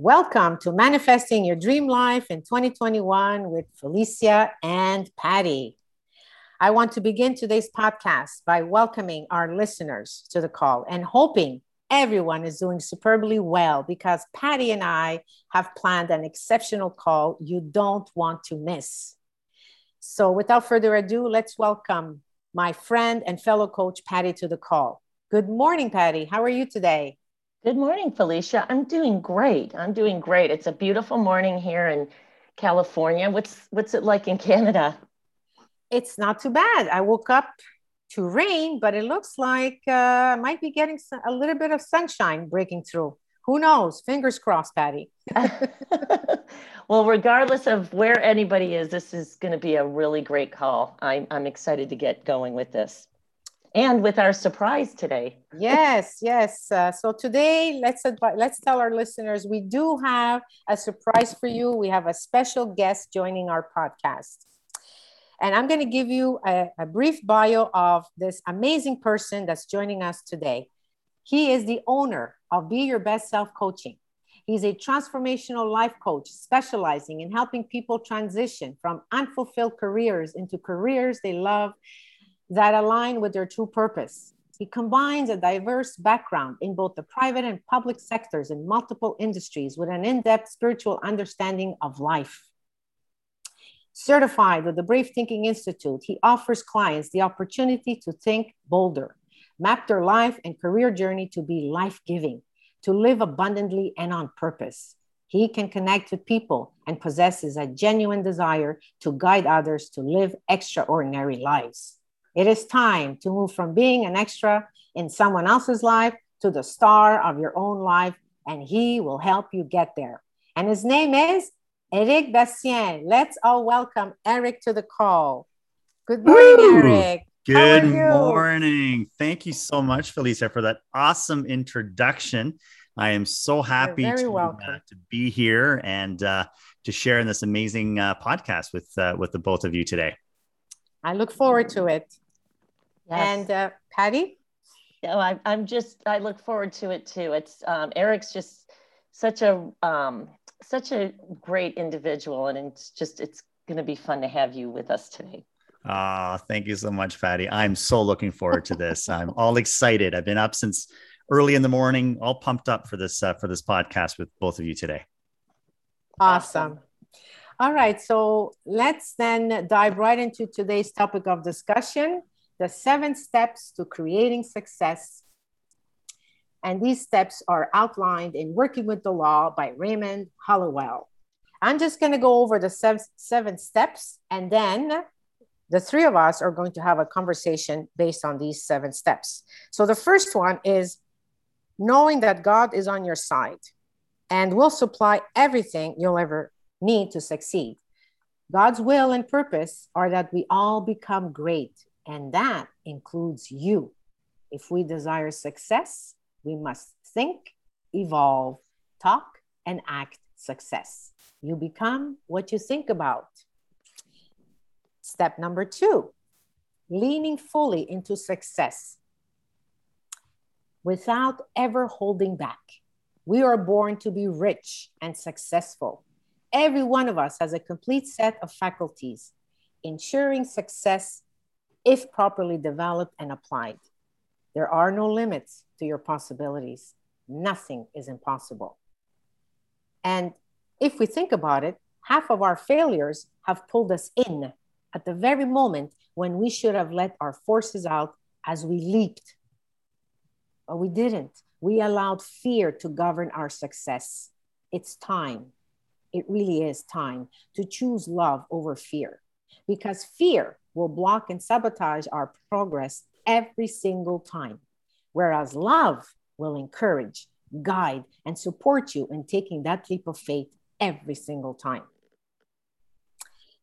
Welcome to Manifesting Your Dream Life in 2021 with Felicia and Patty. I want to begin today's podcast by welcoming our listeners to the call and hoping everyone is doing superbly well because Patty and I have planned an exceptional call you don't want to miss. So, without further ado, let's welcome my friend and fellow coach, Patty, to the call. Good morning, Patty. How are you today? Good morning, Felicia. I'm doing great. I'm doing great. It's a beautiful morning here in California. What's what's it like in Canada? It's not too bad. I woke up to rain, but it looks like uh, I might be getting a little bit of sunshine breaking through. Who knows? Fingers crossed, Patty. well, regardless of where anybody is, this is going to be a really great call. I'm, I'm excited to get going with this and with our surprise today. yes, yes. Uh, so today, let's advi- let's tell our listeners we do have a surprise for you. We have a special guest joining our podcast, and I'm going to give you a, a brief bio of this amazing person that's joining us today. He is the owner of Be Your Best Self Coaching. He's a transformational life coach specializing in helping people transition from unfulfilled careers into careers they love that align with their true purpose. He combines a diverse background in both the private and public sectors in multiple industries with an in depth spiritual understanding of life. Certified with the Brave Thinking Institute, he offers clients the opportunity to think bolder, map their life and career journey to be life giving, to live abundantly and on purpose. He can connect with people and possesses a genuine desire to guide others to live extraordinary lives. It is time to move from being an extra in someone else's life to the star of your own life, and he will help you get there. And his name is Eric Bastien. Let's all welcome Eric to the call. Good morning, Woo! Eric. Good morning. Thank you so much, Felicia, for that awesome introduction. I am so happy to, uh, to, be here and uh, to share in this amazing uh, podcast with uh, with the both of you today. I look forward to it. Yes. And uh, Patty? No, I, I'm just, I look forward to it too. It's um, Eric's just such a, um, such a great individual and it's just, it's going to be fun to have you with us today. Ah, oh, thank you so much, Patty. I'm so looking forward to this. I'm all excited. I've been up since early in the morning, all pumped up for this uh, for this podcast with both of you today. Awesome. All right, so let's then dive right into today's topic of discussion, the seven steps to creating success. And these steps are outlined in Working with the Law by Raymond Holliwell. I'm just going to go over the seven, seven steps, and then the three of us are going to have a conversation based on these seven steps. So the first one is knowing that God is on your side and will supply everything you'll ever need to succeed. God's will and purpose are that we all become great and that includes you. If we desire success, we must think, evolve, talk, and act success. You become what you think about. Step number two leaning fully into success without ever holding back. We are born to be rich and successful. Every one of us has a complete set of faculties, ensuring success if properly developed and applied. There are no limits to your possibilities. Nothing is impossible. And if we think about it, half of our failures have pulled us in at the very moment when we should have let our forces out as we leaped. But we didn't. We allowed fear to govern our success. It's time. It really is time to choose love over fear because fear will block and sabotage our progress every single time. Whereas love will encourage, guide, and support you in taking that leap of faith every single time.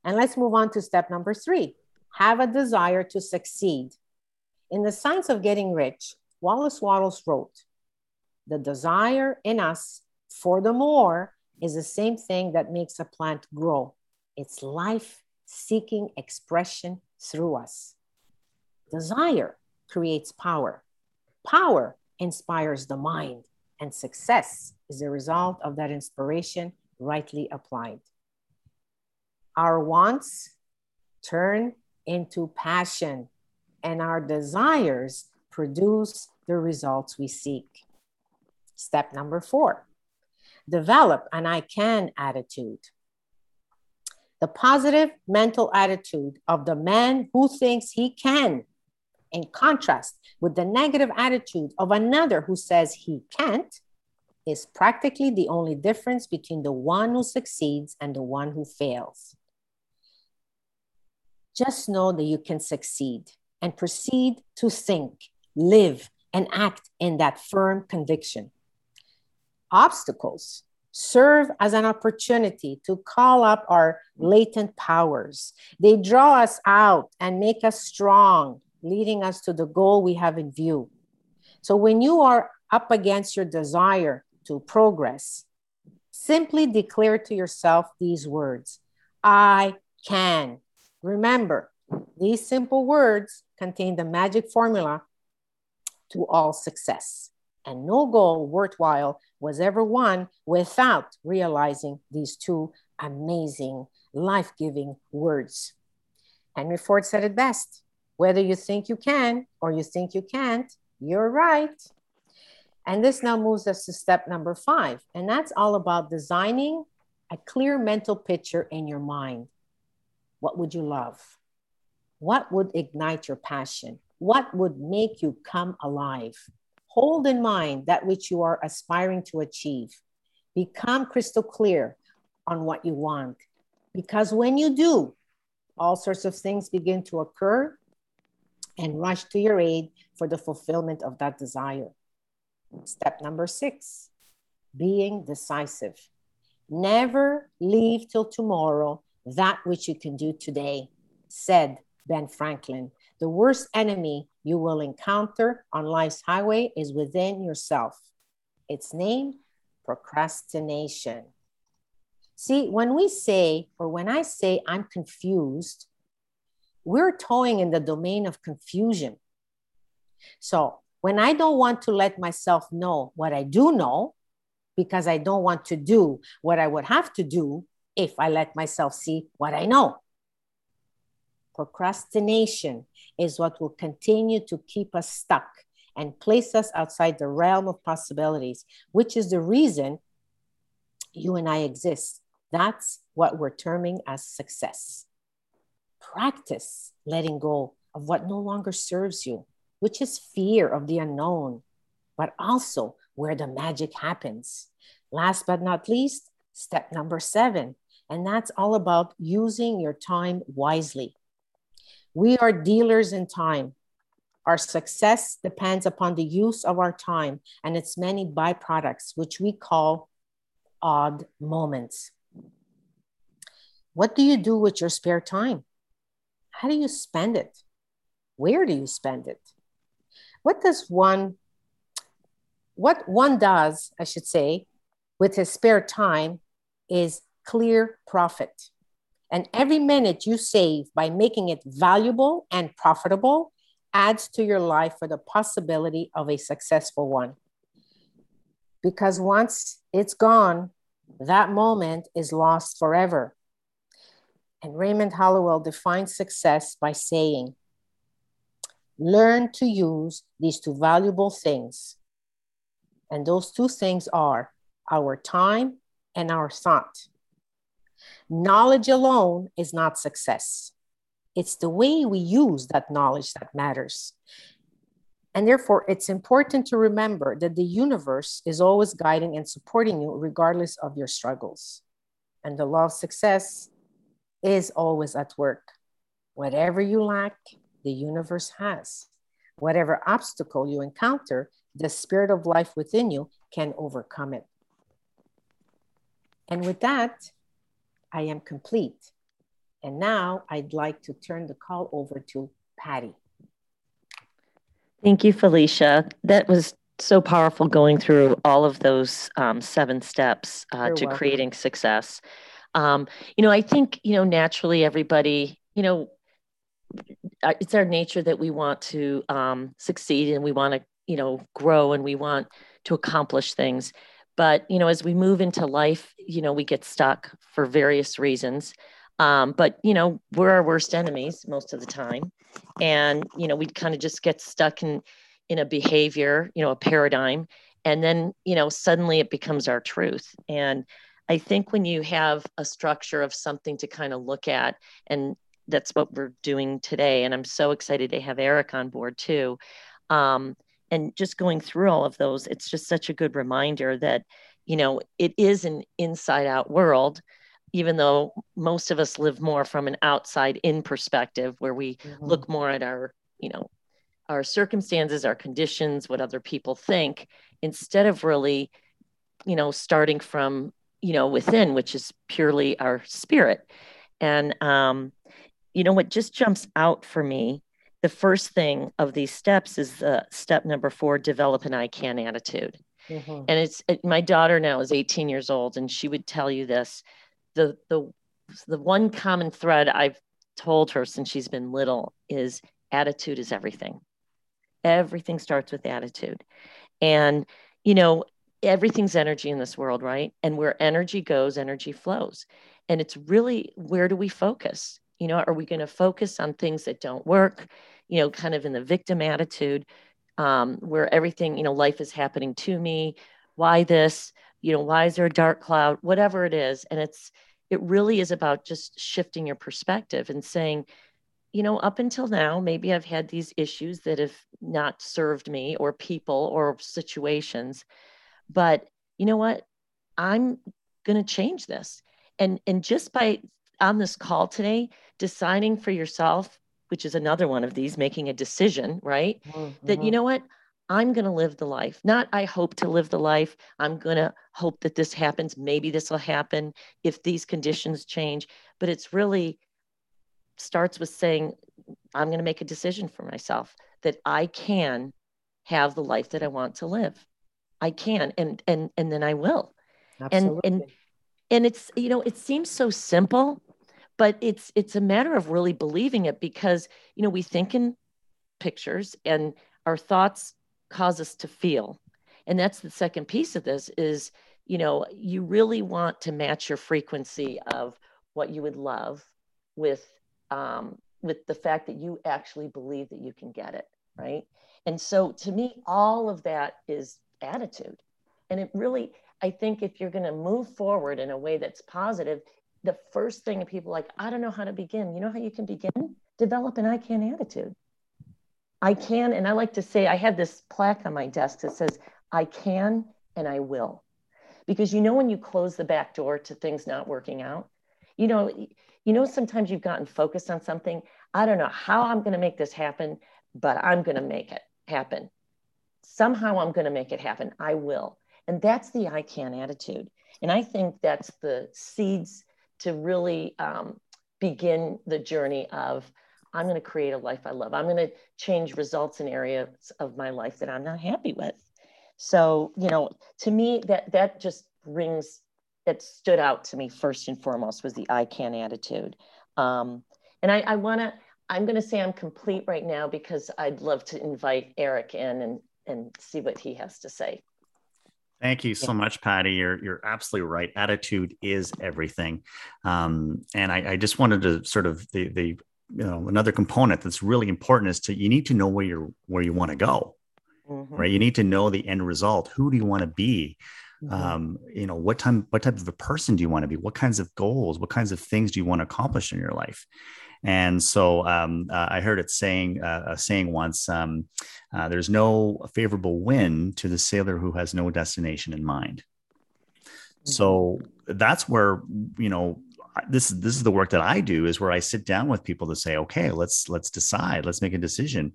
And let's move on to step number three have a desire to succeed. In The Science of Getting Rich, Wallace Wattles wrote, The desire in us for the more is the same thing that makes a plant grow. It's life seeking expression through us. Desire creates power. Power inspires the mind. And success is the result of that inspiration rightly applied. Our wants turn into passion, and our desires produce the results we seek. Step number four develop an I can attitude. The positive mental attitude of the man who thinks he can, in contrast with the negative attitude of another who says he can't, is practically the only difference between the one who succeeds and the one who fails. Just know that you can succeed and proceed to think, live, and act in that firm conviction. Obstacles serve as an opportunity to call up our latent powers. They draw us out and make us strong, leading us to the goal we have in view. So when you are up against your desire to progress, simply declare to yourself these words I can. Remember, these simple words contain the magic formula to all success. And no goal worthwhile was ever won without realizing these two amazing, life giving words. Henry Ford said it best whether you think you can or you think you can't, you're right. And this now moves us to step number five, and that's all about designing a clear mental picture in your mind. What would you love? What would ignite your passion? What would make you come alive? Hold in mind that which you are aspiring to achieve. Become crystal clear on what you want. Because when you do, all sorts of things begin to occur and rush to your aid for the fulfillment of that desire. Step number six being decisive. Never leave till tomorrow that which you can do today, said Ben Franklin. The worst enemy you will encounter on life's highway is within yourself. Its name, procrastination. See, when we say, or when I say I'm confused, we're toying in the domain of confusion. So when I don't want to let myself know what I do know, because I don't want to do what I would have to do if I let myself see what I know. Procrastination is what will continue to keep us stuck and place us outside the realm of possibilities, which is the reason you and I exist. That's what we're terming as success. Practice letting go of what no longer serves you which is fear of the unknown, but also where the magic happens. Last but not least, step number seven, and that's all about using your time wisely. We are dealers in time. Our success depends upon the use of our time and its many byproducts, which we call odd moments. What do you do with your spare time? How do you spend it? Where do you spend it? what does one what one does i should say with his spare time is clear profit and every minute you save by making it valuable and profitable adds to your life for the possibility of a successful one because once it's gone that moment is lost forever and raymond Holliwell defines success by saying learn to use these two valuable things. And those two things are our time and our thought. Knowledge alone is not success. It's the way we use that knowledge that matters. And therefore, it's important to remember that the universe is always guiding and supporting you, regardless of your struggles. And the law of success is always at work. Whatever you lack, the universe has. Whatever obstacle you encounter, the spirit of life within you can overcome it. And with that, I am complete. And now I'd like to turn the call over to Patty. Thank you, Felicia. That was so powerful going through all of those um, seven steps uh, to welcome. creating success. Um, you know, I think, you know, naturally everybody, you know, uh, it's our nature that we want to um, succeed and we want to you know grow and we want to accomplish things. But, you know, as we move into life, you know, we get stuck for various reasons. Um, but, you know, we're our worst enemies most of the time. And, you know, we kind of just get stuck in, in a behavior, you know, a paradigm. And then, you know, suddenly it becomes our truth. And I think when you have a structure of something to kind of look at, and that's what we're doing today. And I'm so excited to have Eric on board too. Um, and just going through all of those, it's just such a good reminder that, you know, it is an inside out world, even though most of us live more from an outside in perspective where we mm-hmm. look more at our, you know, our circumstances, our conditions, what other people think, instead of really, you know, starting from, you know, within, which is purely our spirit. And, um, you know, what just jumps out for me the first thing of these steps is the step number four develop an i can attitude. Mm-hmm. and it's it, my daughter now is 18 years old and she would tell you this the the the one common thread i've told her since she's been little is attitude is everything. Everything starts with attitude. And you know everything's energy in this world right? And where energy goes energy flows. And it's really where do we focus? You know are we going to focus on things that don't work you know, kind of in the victim attitude, um, where everything, you know, life is happening to me. Why this? You know, why is there a dark cloud? Whatever it is. And it's, it really is about just shifting your perspective and saying, you know, up until now, maybe I've had these issues that have not served me or people or situations. But you know what? I'm going to change this. And, and just by on this call today, deciding for yourself which is another one of these, making a decision, right? Mm-hmm. That, you know what? I'm going to live the life. Not I hope to live the life. I'm going to hope that this happens. Maybe this will happen if these conditions change. But it's really starts with saying, I'm going to make a decision for myself that I can have the life that I want to live. I can and and and then I will. Absolutely. And and and it's you know it seems so simple but it's it's a matter of really believing it because you know we think in pictures and our thoughts cause us to feel. And that's the second piece of this is you know you really want to match your frequency of what you would love with um, with the fact that you actually believe that you can get it right? And so to me all of that is attitude. And it really i think if you're going to move forward in a way that's positive the first thing people like, I don't know how to begin. You know how you can begin? Develop an I can attitude. I can, and I like to say, I have this plaque on my desk that says, I can and I will. Because you know, when you close the back door to things not working out, you know, you know, sometimes you've gotten focused on something. I don't know how I'm going to make this happen, but I'm going to make it happen. Somehow I'm going to make it happen. I will. And that's the I can attitude. And I think that's the seeds to really um, begin the journey of I'm going to create a life I love. I'm going to change results in areas of my life that I'm not happy with. So, you know, to me, that that just rings. that stood out to me first and foremost was the I can attitude. Um, and I, I want to. I'm going to say I'm complete right now because I'd love to invite Eric in and and see what he has to say. Thank you so much, Patty. You're you're absolutely right. Attitude is everything, um, and I, I, just wanted to sort of the the you know another component that's really important is to you need to know where you're where you want to go, mm-hmm. right? You need to know the end result. Who do you want to be? Mm-hmm. Um, you know what time what type of a person do you want to be? What kinds of goals? What kinds of things do you want to accomplish in your life? And so um, uh, I heard it saying uh, saying once, um, uh, "There's no favorable wind to the sailor who has no destination in mind." Mm-hmm. So that's where you know this this is the work that I do is where I sit down with people to say, "Okay, let's let's decide, let's make a decision.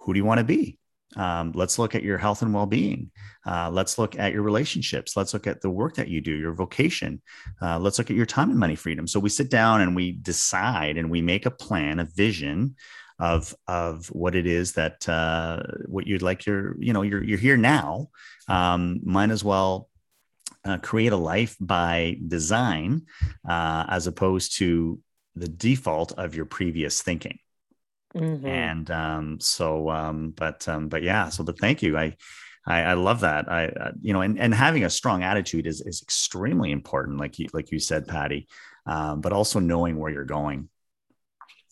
Who do you want to be?" Um, let's look at your health and well-being. Uh, let's look at your relationships. Let's look at the work that you do your vocation. Uh, let's look at your time and money freedom. So we sit down and we decide and we make a plan a vision of of what it is that uh, what you'd like your you know you're you're here now. Um, might as well uh, create a life by design uh, as opposed to the default of your previous thinking Mm-hmm. And um, so, um, but um, but yeah, so but thank you. I I, I love that. I, uh, you know, and, and having a strong attitude is, is extremely important. Like you, like you said, Patty, um, but also knowing where you're going.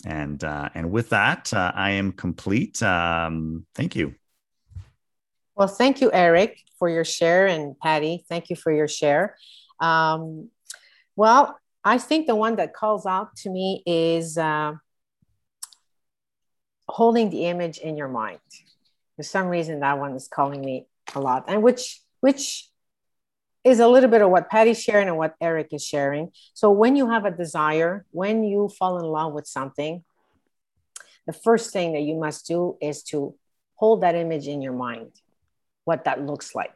And, uh, and with that, uh, I am complete. Um, thank you. Well, thank you, Eric, for your share. And Patty, thank you for your share. Um, well, I think the one that calls out to me is uh, holding the image in your mind. For some reason that one is calling me a lot and which which is a little bit of what patty's sharing and what eric is sharing. So when you have a desire when you fall in love with something the first thing that you must do is to hold that image in your mind what that looks like.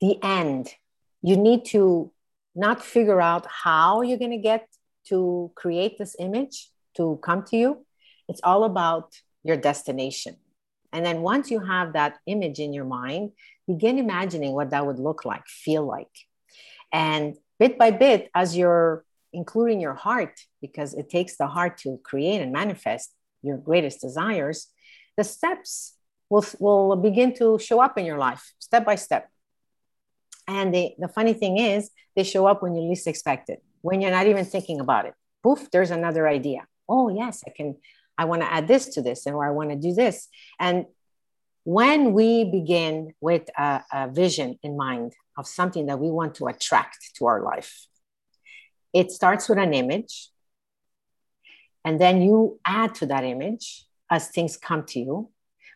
The end. You need to not figure out how you're going to get to create this image to come to you it's all about your destination. And then once you have that image in your mind, begin imagining what that would look like, feel like. And bit by bit, as you're including your heart, because it takes the heart to create and manifest your greatest desires, the steps will, will begin to show up in your life step by step. And the, the funny thing is, they show up when you least expect it, when you're not even thinking about it. Poof, there's another idea. Oh, yes, I can I want to add this to this, or I want to do this. And when we begin with a, a, vision in mind of something that we want to attract to our life, it starts with an image. And then you add to that image as things come to you.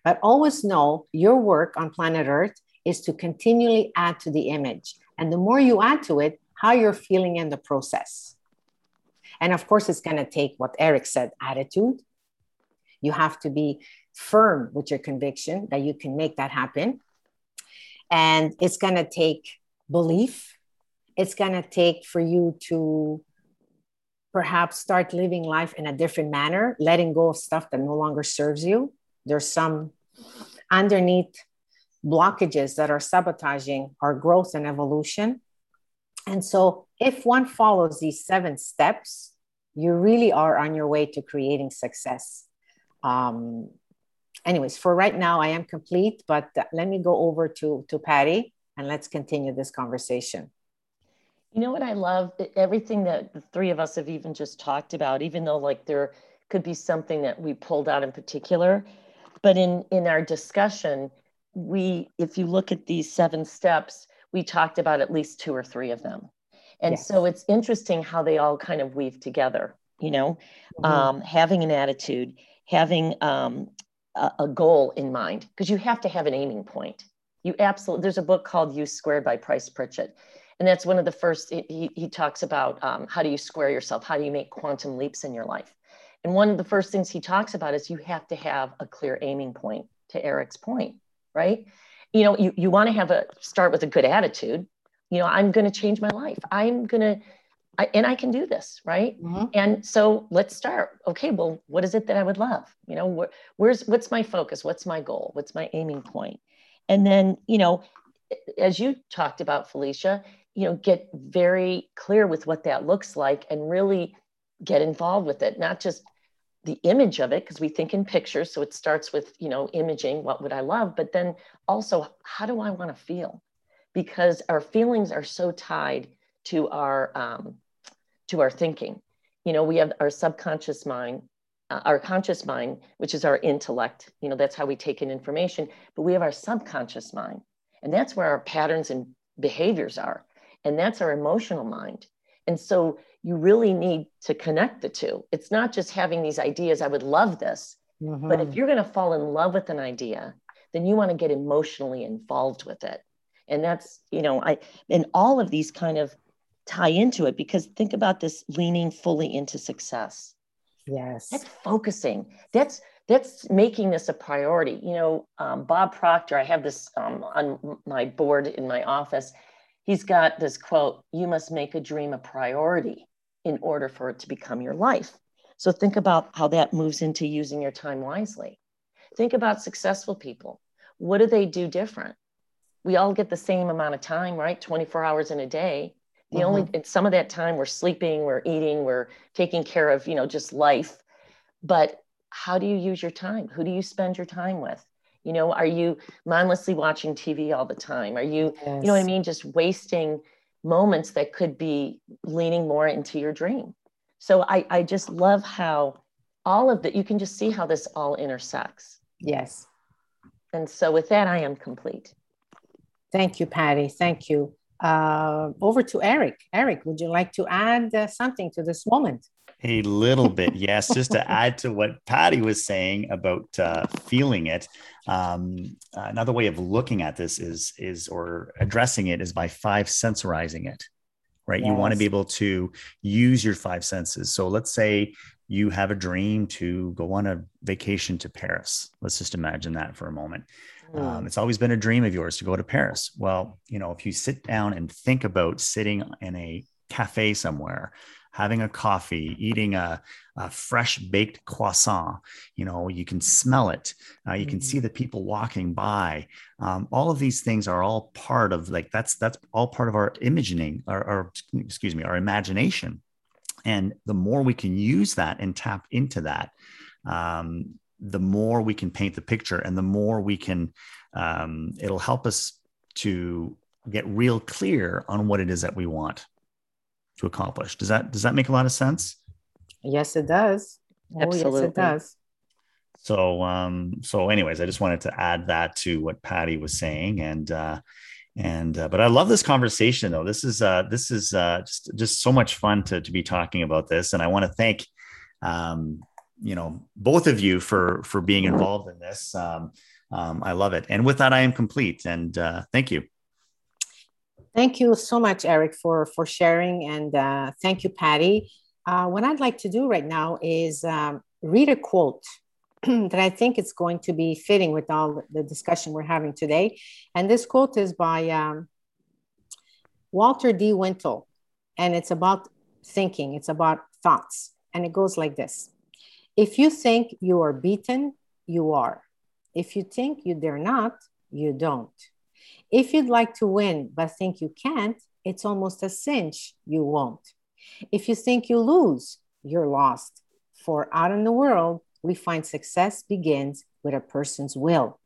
But always know your work on planet Earth is to continually add to the image. And the more you add to it, how you're feeling in the process. And of course, it's going to take what Eric said attitude, you have to be firm with your conviction that you can make that happen. And it's going to take belief. It's going to take for you to perhaps start living life in a different manner, letting go of stuff that no longer serves you. There's some underneath blockages that are sabotaging our growth and evolution. And so, if one follows these seven steps, you really are on your way to creating success um, anyways, for right now, I am complete, but let me go over to, to Patty and let's continue this conversation. You know what I love? Everything that the three of us have even just talked about, even though like there could be something that we pulled out in particular, but in in our discussion, we if you look at these seven steps, we talked about at least two or three of them. And yes. so it's interesting how they all kind of weave together, you know, mm-hmm. um, having an attitude, having um, a, a goal in mind because you have to have an aiming point. You absolutely, there's a book called U Squared by Price Pritchett. And that's one of the first, he, he talks about um, how do you square yourself? How do you make quantum leaps in your life? And one of the first things he talks about is you have to have a clear aiming point to Eric's point, right? You know, you, you want to have a start with a good attitude. You know, I'm going to change my life. I'm going to I, and I can do this, right? Mm-hmm. And so let's start. Okay, well, what is it that I would love? You know, wh- where's what's my focus? What's my goal? What's my aiming point? And then, you know, as you talked about, Felicia, you know, get very clear with what that looks like and really get involved with it, not just the image of it, because we think in pictures. So it starts with, you know, imaging, what would I love? But then also, how do I want to feel? Because our feelings are so tied to our um, to our thinking. You know, we have our subconscious mind, uh, our conscious mind, which is our intellect. You know, that's how we take in information. But we have our subconscious mind, and that's where our patterns and behaviors are. And that's our emotional mind. And so you really need to connect the two. It's not just having these ideas, I would love this. Mm-hmm. But if you're going to fall in love with an idea, then you want to get emotionally involved with it. And that's, you know, I, and all of these kind of tie into it because think about this leaning fully into success. Yes. That's focusing. That's that's making this a priority. You know, um, Bob Proctor, I have this um, on my board in my office. He's got this quote You must make a dream a priority in order for it to become your life. So think about how that moves into using your time wisely. Think about successful people. What do they do different? We all get the same amount of time, right? 24 hours in a day. The only mm-hmm. some of that time we're sleeping, we're eating, we're taking care of, you know, just life. But how do you use your time? Who do you spend your time with? You know, are you mindlessly watching TV all the time? Are you, yes. you know what I mean? Just wasting moments that could be leaning more into your dream. So I, I just love how all of that, you can just see how this all intersects. Yes. And so with that, I am complete. Thank you, Patty. Thank you. Uh, over to Eric. Eric, would you like to add uh, something to this moment? A little bit, yes. Just to add to what Patty was saying about uh, feeling it. Um, another way of looking at this is is or addressing it is by five sensorizing it. Right, yes. you want to be able to use your five senses. So let's say you have a dream to go on a vacation to Paris. Let's just imagine that for a moment. Mm. Um, it's always been a dream of yours to go to Paris. Well, you know, if you sit down and think about sitting in a cafe somewhere, having a coffee, eating a, a fresh baked croissant, you know, you can smell it. Uh, you mm. can see mm. the people walking by. Um, all of these things are all part of like that's that's all part of our imagining, or, or excuse me, our imagination. And the more we can use that and tap into that, um, the more we can paint the picture and the more we can, um, it'll help us to get real clear on what it is that we want to accomplish. Does that, does that make a lot of sense? Yes, it does. Oh, Absolutely. yes, it does. So, um, so anyways, I just wanted to add that to what Patty was saying. And, uh, and uh, but i love this conversation though this is uh this is uh just just so much fun to, to be talking about this and i want to thank um you know both of you for for being involved in this. Um, um i love it. And with that i am complete. And uh thank you. Thank you so much eric for for sharing. And uh thank you patty. Uh what i'd like to do right now is um, read a quote that I think it's going to be fitting with all the discussion we're having today. And this quote is by um, Walter D. Wintle, and it's about thinking, it's about thoughts. And it goes like this If you think you are beaten, you are. If you think you dare not, you don't. If you'd like to win but think you can't, it's almost a cinch you won't. If you think you lose, you're lost. For out in the world, we find success begins with a person's will.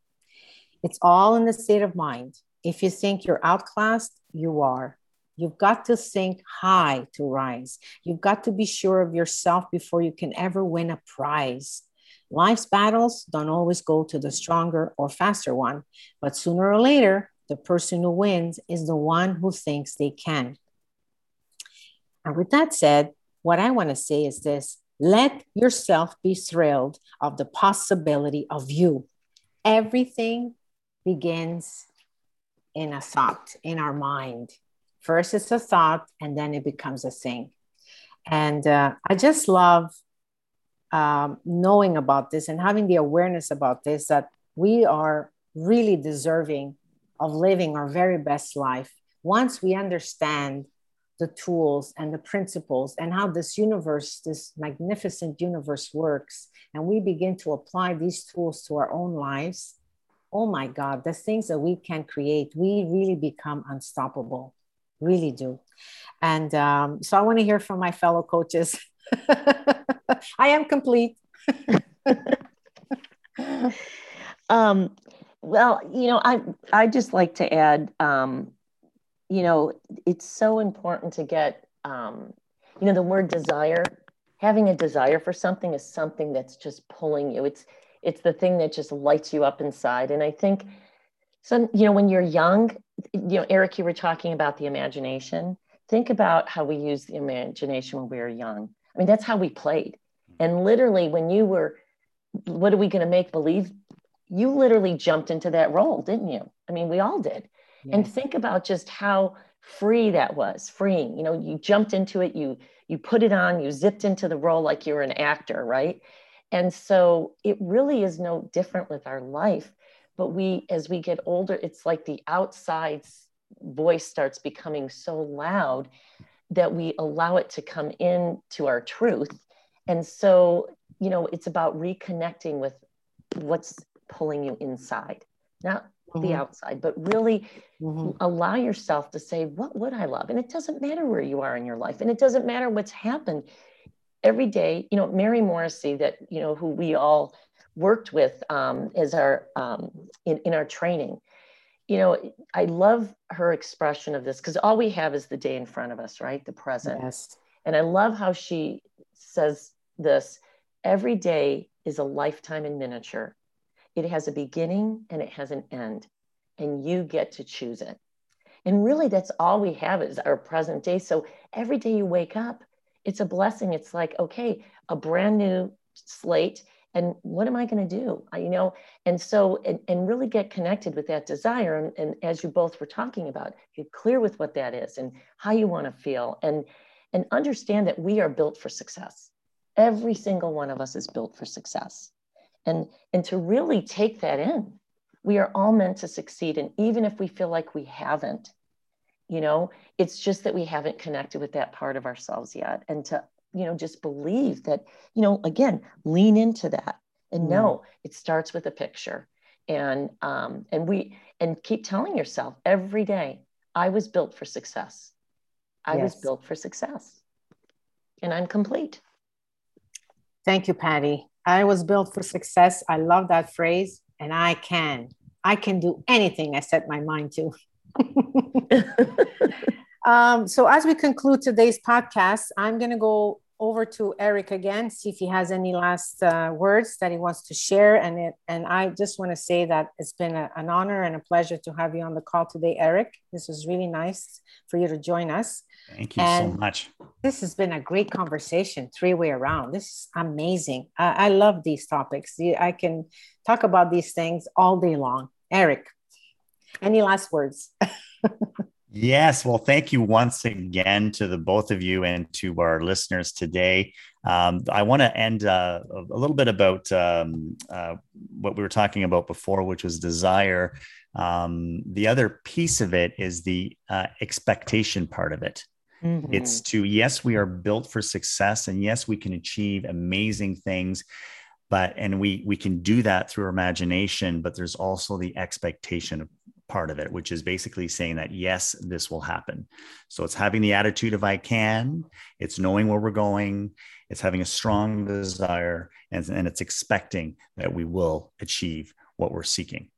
It's all in the state of mind. If you think you're outclassed, you are. You've got to think high to rise. You've got to be sure of yourself before you can ever win a prize. Life's battles don't always go to the stronger or faster one, but sooner or later, the person who wins is the one who thinks they can. And with that said, what I want to say is this let yourself be thrilled of the possibility of you. Everything begins in a thought, in our mind. First, it's a thought, and then it becomes a thing. And uh, I just love um, knowing about this and having the awareness about this that we are really deserving of living our very best life once we understand the tools and the principles and how this universe, this magnificent universe works, and we begin to apply these tools to our own lives, oh my God, the things that we can create, we really become unstoppable, really do. And um, so I want to hear from my fellow coaches. I am complete. um, well, you know, I I just like to add um, you know, it's so important to get, um, you know, the word desire. Having a desire for something is something that's just pulling you. It's it's the thing that just lights you up inside. And I think, some, you know, when you're young, you know, Eric, you were talking about the imagination. Think about how we use the imagination when we were young. I mean, that's how we played. And literally, when you were, what are we going to make believe? You literally jumped into that role, didn't you? I mean, we all did yes. and think about just how free that was freeing you know you jumped into it you you put it on you zipped into the role like you're an actor right and so it really is no different with our life but we as we get older it's like the outside voice starts becoming so loud that we allow it to come in to our truth and so you know it's about reconnecting with what's pulling you inside not mm-hmm. the outside, but really mm-hmm. allow yourself to say, what would I love? And it doesn't matter where you are in your life, and it doesn't matter what's happened every day. You know, Mary Morrissey, that you know, who we all worked with um, as our um, in, in our training. You know i love her expression of this because all we have is the day in front of us right? The present. Yes. and i love how she says this every day is a lifetime in miniature. It has a beginning and it has an end and you get to choose it. And really that's all we have is our present day. So every day you wake up it's a blessing. It's like okay a brand new slate and what am i going to do? I, you know and so and, and really get connected with that desire and, and as you both were talking about get clear with what that is and how you want to feel and and understand that we are built for success. Every single one of us is built for success. And and to really take that in we are all meant to succeed and even if we feel like we haven't you know it's just that we haven't connected with that part of ourselves yet and to you know just believe that you know again lean into that and mm. know it starts with a picture. And um and we and keep telling yourself every day i was built for success. I yes. was built for success. And i'm complete. Thank you patty. I was built for success. I love that phrase and i can i can do anything i set my mind to. Um, so as we conclude today's podcast, I'm going to go over to Eric again, see if he has any last uh, words that he wants to share. And it, and I just want to say that it's been a, an honor and a pleasure to have you on the call today, Eric. This was really nice for you to join us. Thank you and so much. This has been a great conversation, three way around. This is amazing. I, I love these topics. I can talk about these things all day long. Eric, any last words? Yes. Well, thank you once again to the both of you and to our listeners today. Um, I want to end uh, a little bit about um, uh, what we were talking about before, which was desire. Um, the other piece of it is the uh, expectation part of it. Mm-hmm. It's to, yes, we are built for success, and yes, we can achieve amazing things but and we we can do that through imagination but there's also the expectation of part of it, which is basically saying that, yes, this will happen. So it's having the attitude of I can, it's knowing where we're going, it's having a strong desire, and, and it's expecting that we will achieve what we're seeking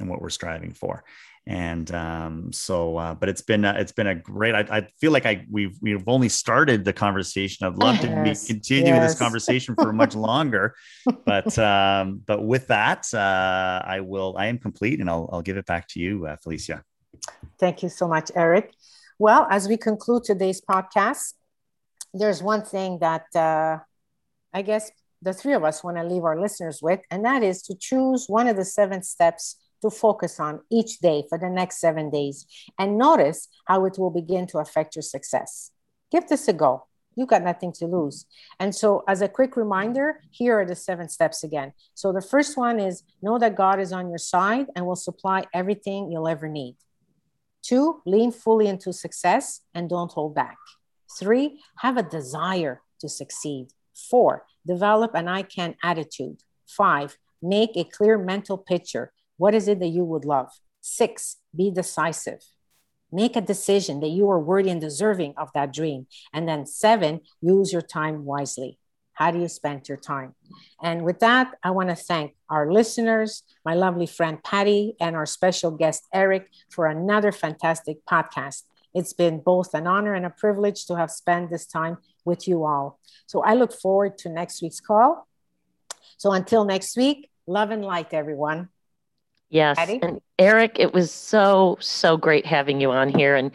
and what we're striving for and um, so uh, but it's been uh, it's been a great I, I, feel like I we've we've only started the conversation. I'd love yes, to continue yes. this conversation for much longer. But um, but with that uh, I will I am complete and I'll, I'll give it back to you uh, Felicia. Thank you so much Eric. Well as we conclude today's podcast there's one thing that uh, I guess the three of us want to leave our listeners with and that is to choose one of the seven steps to focus on each day for the next seven days and notice how it will begin to affect your success. Give this a go. You've got nothing to lose. And so, as a quick reminder, here are the seven steps again. So, the first one is know that God is on your side and will supply everything you'll ever need. Two, lean fully into success and don't hold back. Three, have a desire to succeed. Four, develop an I can attitude. Five, make a clear mental picture what is it that you would love? Six, be decisive. Make a decision that you are worthy and deserving of that dream. And then seven, use your time wisely. How do you spend your time? And with that, I want to thank our listeners, my lovely friend Patty, and our special guest Eric for another fantastic podcast. It's been both an honor and a privilege to have spent this time with you all. So I look forward to next week's call. So until next week, love and light, everyone. Yes. Patty? And Eric, it was so, so great having you on here and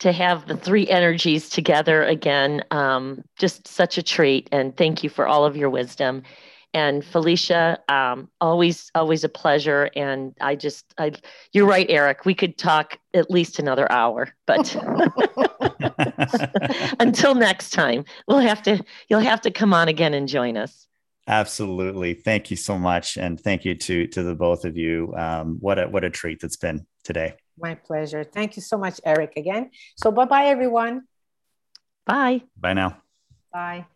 to have the three energies together again. Um, just such a treat. And thank you for all of your wisdom. And Felicia, um, always, always a pleasure. And I just, I, you're right, Eric. We could talk at least another hour, but until next time, we'll have to, you'll have to come on again and join us. Absolutely. Thank you so much. And thank you to, to the both of you. Um, what a, what a treat that's been today. My pleasure. Thank you so much, Eric, again. So bye-bye, everyone. Bye. Bye now. Bye.